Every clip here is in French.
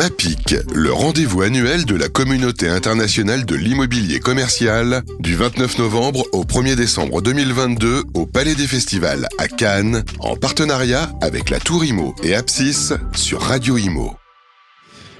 MAPIC, le rendez-vous annuel de la communauté internationale de l'immobilier commercial, du 29 novembre au 1er décembre 2022 au Palais des Festivals à Cannes, en partenariat avec la Tour Imo et Apsis sur Radio Imo.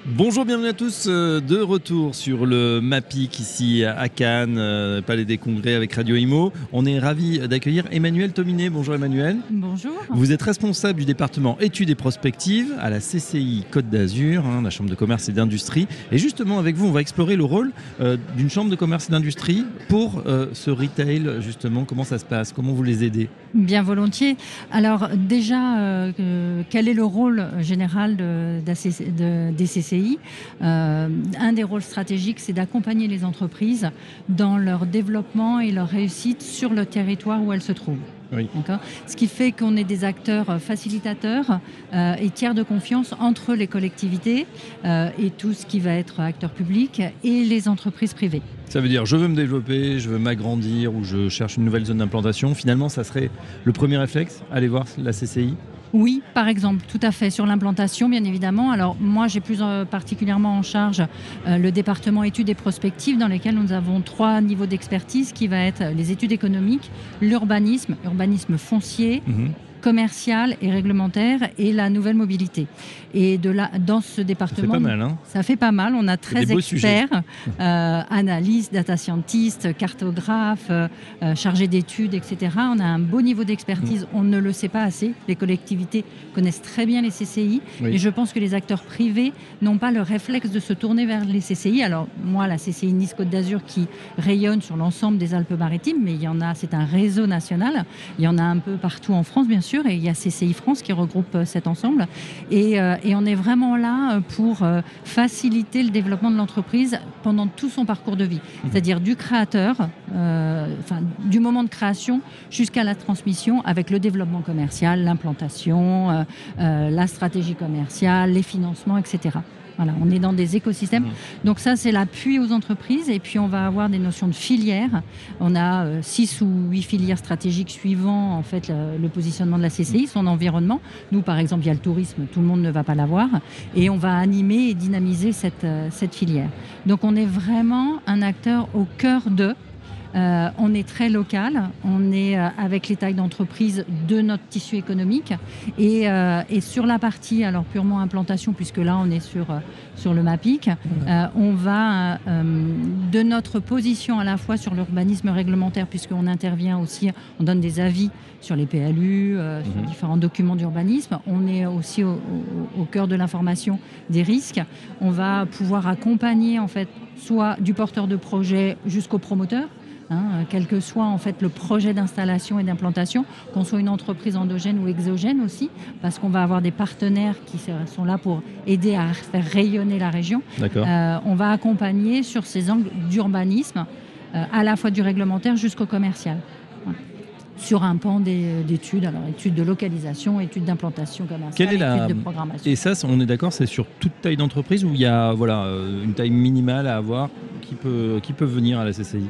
Bonjour, bienvenue à tous, euh, de retour sur le MAPIC ici à Cannes, euh, Palais des Congrès avec Radio Imo. On est ravi d'accueillir Emmanuel Tominé. Bonjour Emmanuel. Bonjour. Vous êtes responsable du département études et prospectives à la CCI Côte d'Azur, hein, la Chambre de commerce et d'industrie. Et justement, avec vous, on va explorer le rôle euh, d'une Chambre de commerce et d'industrie pour ce retail, justement. Comment ça se passe? Comment vous les aidez? Bien volontiers. Alors déjà, quel est le rôle général de, de, des CCI euh, un des rôles stratégiques, c'est d'accompagner les entreprises dans leur développement et leur réussite sur le territoire où elles se trouvent. Ce qui fait qu'on est des acteurs facilitateurs euh, et tiers de confiance entre les collectivités euh, et tout ce qui va être acteur public et les entreprises privées. Ça veut dire je veux me développer, je veux m'agrandir ou je cherche une nouvelle zone d'implantation. Finalement, ça serait le premier réflexe, aller voir la CCI oui, par exemple, tout à fait, sur l'implantation, bien évidemment. Alors, moi, j'ai plus euh, particulièrement en charge euh, le département études et prospectives, dans lesquels nous avons trois niveaux d'expertise, qui va être les études économiques, l'urbanisme, urbanisme foncier, mhm commerciale et réglementaire et la nouvelle mobilité. Et de dans ce département, ça fait pas mal. Hein. ça fait pas mal. On a 13 experts, euh, analystes, data scientists, cartographes, euh, euh, chargés d'études, etc. On a un beau niveau d'expertise. Mm. On ne le sait pas assez. Les collectivités connaissent très bien les CCI. Et je pense que les acteurs privés n'ont pas le réflexe de se tourner vers les CCI. Alors, moi, la CCI Nice Côte d'Azur qui rayonne sur l'ensemble des Alpes-Maritimes, mais il y en a, c'est un réseau national. Il y en a un peu partout en France, bien sûr et il y a CCI France qui regroupe euh, cet ensemble. Euh, et, on est vraiment là euh, pour faciliter le développement de l'entreprise pendant tout son parcours de vie, mmh. c'est-à-dire du créateur, enfin, du moment de création jusqu'à la transmission avec le développement commercial, l'implantation, la stratégie commerciale, les financements, etc on est dans des écosystèmes. Mmh. Donc ça, c'est l'appui aux entreprises. Et puis, on va avoir des notions de filières. On a euh, six ou huit filières stratégiques suivant en fait le, positionnement de la CCI, son environnement. Nous, par exemple, il y a le tourisme. Tout le monde ne va pas l'avoir. Et on va animer et dynamiser cette, euh, cette filière. Donc, on est vraiment un acteur au cœur de euh, on est très local, on est euh, avec les tailles d'entreprise de notre tissu économique. Euh, et, sur la partie, alors purement implantation, puisque là on est sur, sur le MAPIC, on va de notre position à la fois sur l'urbanisme réglementaire, puisqu'on intervient aussi, on donne des avis sur les PLU, sur mhm. différents documents d'urbanisme. On est aussi au, au cœur de l'information des risques. On va pouvoir accompagner en fait soit du porteur de projet jusqu'au promoteur. Hein, quel que soit en fait le projet d'installation et d'implantation, qu'on soit une entreprise endogène ou exogène aussi, parce qu'on va avoir des partenaires qui sont là pour aider à faire rayonner la région. Euh, on va accompagner sur ces angles d'urbanisme, euh, à la fois du réglementaire jusqu'au commercial. sur un pan d'études, alors études de localisation, études d'implantation commerciale, études de programmation. Et ça, on est d'accord, c'est sur toute taille d'entreprise ou il y a voilà, euh, une taille minimale à avoir qui peut, qui peut venir à la CCI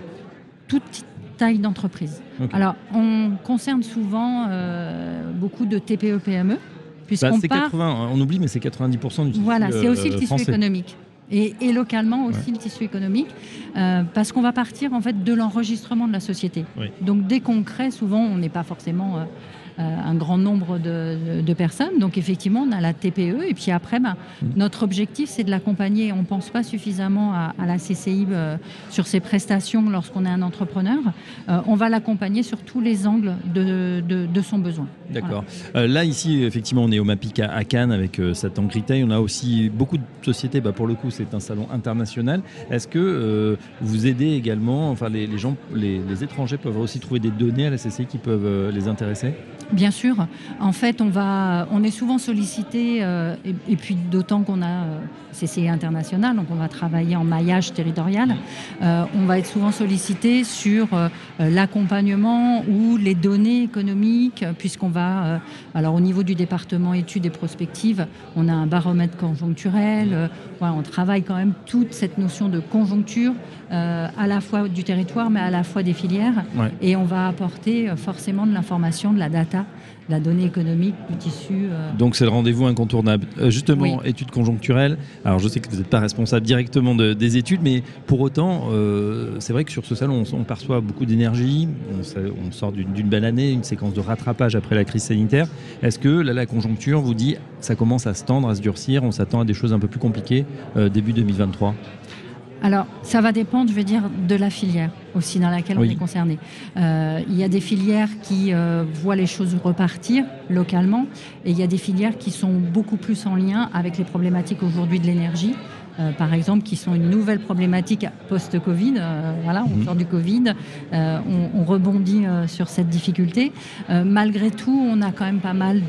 toute taille d'entreprise. Alors, on concerne souvent euh, beaucoup de TPE-PME. Bah, on oublie, mais c'est 90% du tissu Voilà, c'est aussi le tissu économique. Et, localement aussi le tissu économique, euh, parce qu'on va partir en fait de l'enregistrement de la société. Donc dès qu'on crée, souvent on n'est pas forcément euh, euh, un grand nombre de, personnes. Donc effectivement, on a la TPE. Et puis après, ben, mmh. notre objectif, c'est de l'accompagner. On ne pense pas suffisamment à, la CCI euh, sur ses prestations lorsqu'on est un entrepreneur. Euh, on va l'accompagner sur tous les angles de, son besoin. D'accord. là, ici, effectivement, on est au MAPIC à, Cannes avec cette Retail. On a aussi beaucoup de sociétés. Bah, pour le coup, c'est un salon international. Est-ce que vous aidez également, enfin, les, gens, les, les, étrangers peuvent aussi trouver des données à la CCI qui peuvent les intéresser? Bien sûr. En fait, on, va, on est souvent sollicité, euh, et, puis d'autant qu'on a euh, CCI international, donc on va travailler en maillage territorial, euh, on va être souvent sollicité sur l'accompagnement ou les données économiques, puisqu'on va, alors au niveau du département études et prospectives, on a un baromètre conjoncturel, on travaille quand même toute cette notion de conjoncture, à la fois du territoire, mais à la fois des filières, et on va apporter forcément de l'information, de la data la donnée économique du tissu. Donc c'est le rendez-vous incontournable. justement, études conjoncturelles. Alors je sais que vous n'êtes pas responsable directement des études, mais pour autant, c'est vrai que sur ce salon, on, perçoit beaucoup d'énergie. On, sort d'une belle année, une séquence de rattrapage après la crise sanitaire. Est-ce que là, la conjoncture vous dit ça commence à se tendre, à se durcir, on s'attend à des choses un peu plus compliquées début 2023 alors, ça va dépendre, je veux dire, de la filière aussi dans laquelle on est concerné. Euh, il y a des filières qui euh, voient les choses repartir localement et il y a des filières qui sont beaucoup plus en lien avec les problématiques aujourd'hui de l'énergie. Euh, par exemple, qui sont une nouvelle problématique post-Covid. Euh, voilà, on mhm. sort du Covid, euh, on, rebondit sur cette difficulté. malgré tout, on a quand même pas mal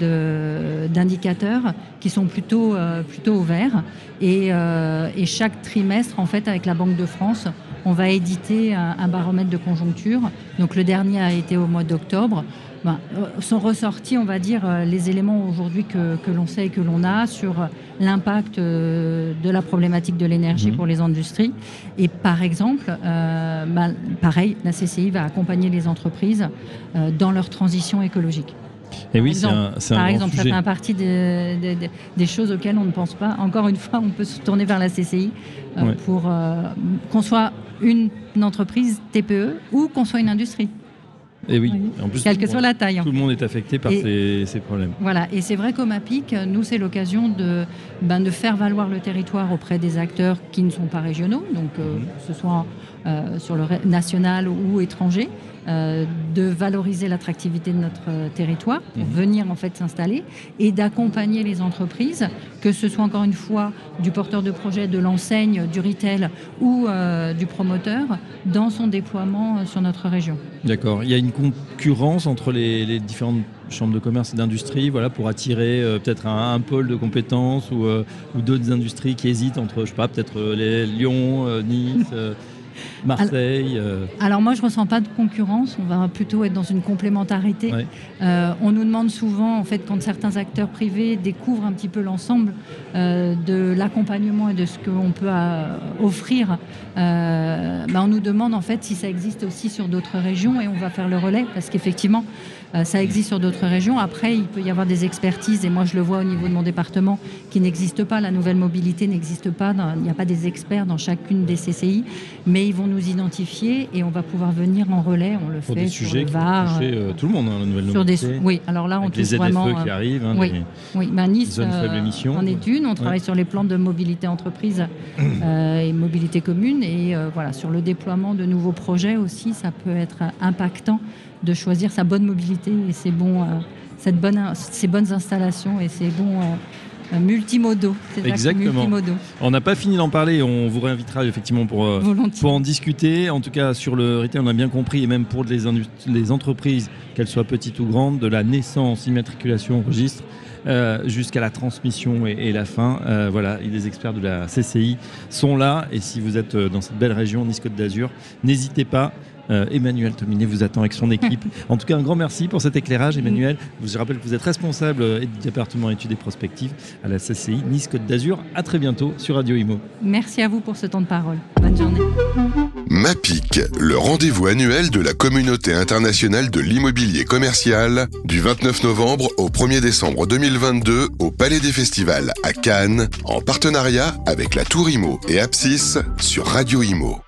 d'indicateurs qui sont plutôt, plutôt au vert. Et, et, chaque trimestre, en fait, avec la Banque de France, on va éditer un, baromètre de conjoncture. Donc le dernier a été au mois d'octobre. Ben, sont ressortis, on va dire, les éléments aujourd'hui que, que l'on sait et que l'on a sur l'impact euh, de la problématique de l'énergie mhm. pour les industries. Et par exemple, euh, ben, pareil, la CCI va accompagner les entreprises euh, dans leur transition écologique. Et oui, c'est un, Par exemple, ça fait partie des choses auxquelles on ne pense pas. Encore une fois, on peut se tourner vers la CCI pour qu'on soit une entreprise TPE ou qu'on soit une industrie. Et oui, en plus, quelle que soit la taille. Tout le monde est affecté par ces, problèmes. Voilà, et c'est vrai qu'au MAPIC, nous, c'est l'occasion de, ben, de faire valoir le territoire auprès des acteurs qui ne sont pas régionaux, donc euh, mhm. que ce soit sur le national ou étranger, euh, de valoriser l'attractivité de notre euh, territoire pour mhm. venir en fait s'installer et d'accompagner les entreprises, que ce soit encore une fois du porteur de projet, de l'enseigne, du retail ou euh, du promoteur dans son déploiement sur notre région. D'accord. Il y a une concurrence entre les, différentes chambres de commerce et d'industrie voilà, pour attirer peut-être un, pôle de compétences ou, ou d'autres industries qui hésitent entre, je sais pas, peut-être les Lyon, Nice. Marseille euh. alors, moi, je ne ressens pas de concurrence. On va plutôt être dans une complémentarité. Euh, on nous demande souvent, en fait, quand certains acteurs privés découvrent un petit peu l'ensemble euh, de l'accompagnement et de ce qu'on peut offrir, ben, on nous demande, en fait, si ça existe aussi sur d'autres régions et on va faire le relais parce qu'effectivement, ça existe sur d'autres régions. Après, il peut y avoir des expertises et moi, je le vois au niveau de mon département qui n'existe pas. La nouvelle mobilité n'existe pas. il n'y a pas des experts dans chacune des CCI, mais ils vont nous identifier et on va pouvoir venir en relais. On le fait des sur le VAR. Euh, tout le monde, hein, la nouvelle sur des, Oui, alors là, on touche les vraiment. qui euh, arrivent. Hein, oui, oui. Ben, nice euh, en est une. On travaille sur les plans de mobilité entreprise et mobilité commune. Et voilà, sur le déploiement de nouveaux projets aussi, ça peut être impactant de choisir sa bonne mobilité et ses, bons, cette bonne, ses bonnes installations et ses bons multimodaux. Exactement. On n'a pas fini d'en parler. On vous réinvitera effectivement pour, euh, pour en discuter. En tout cas, sur le retail, on a bien compris, et même pour les, les entreprises, qu'elles soient petites ou grandes, de la naissance, immatriculation, registre, euh, jusqu'à la transmission et, la fin. Euh, voilà, les experts de la CCI sont là. Et si vous êtes dans cette belle région, Nice-Côte d'Azur, n'hésitez pas. Euh, Emmanuel Tominé vous attend avec son équipe. en tout cas, un grand merci pour cet éclairage, Emmanuel. Je rappelle que vous êtes responsable euh, du département études et prospectives à la CCI Nice Côte d'Azur. À très bientôt sur Radio Imo. Merci à vous pour ce temps de parole. Bonne journée. MAPIC, le rendez-vous annuel de la communauté internationale de l'immobilier commercial, du 29 novembre au 1er décembre 2022 au Palais des Festivals à Cannes, en partenariat avec la Tour Imo et Apsis sur Radio Imo.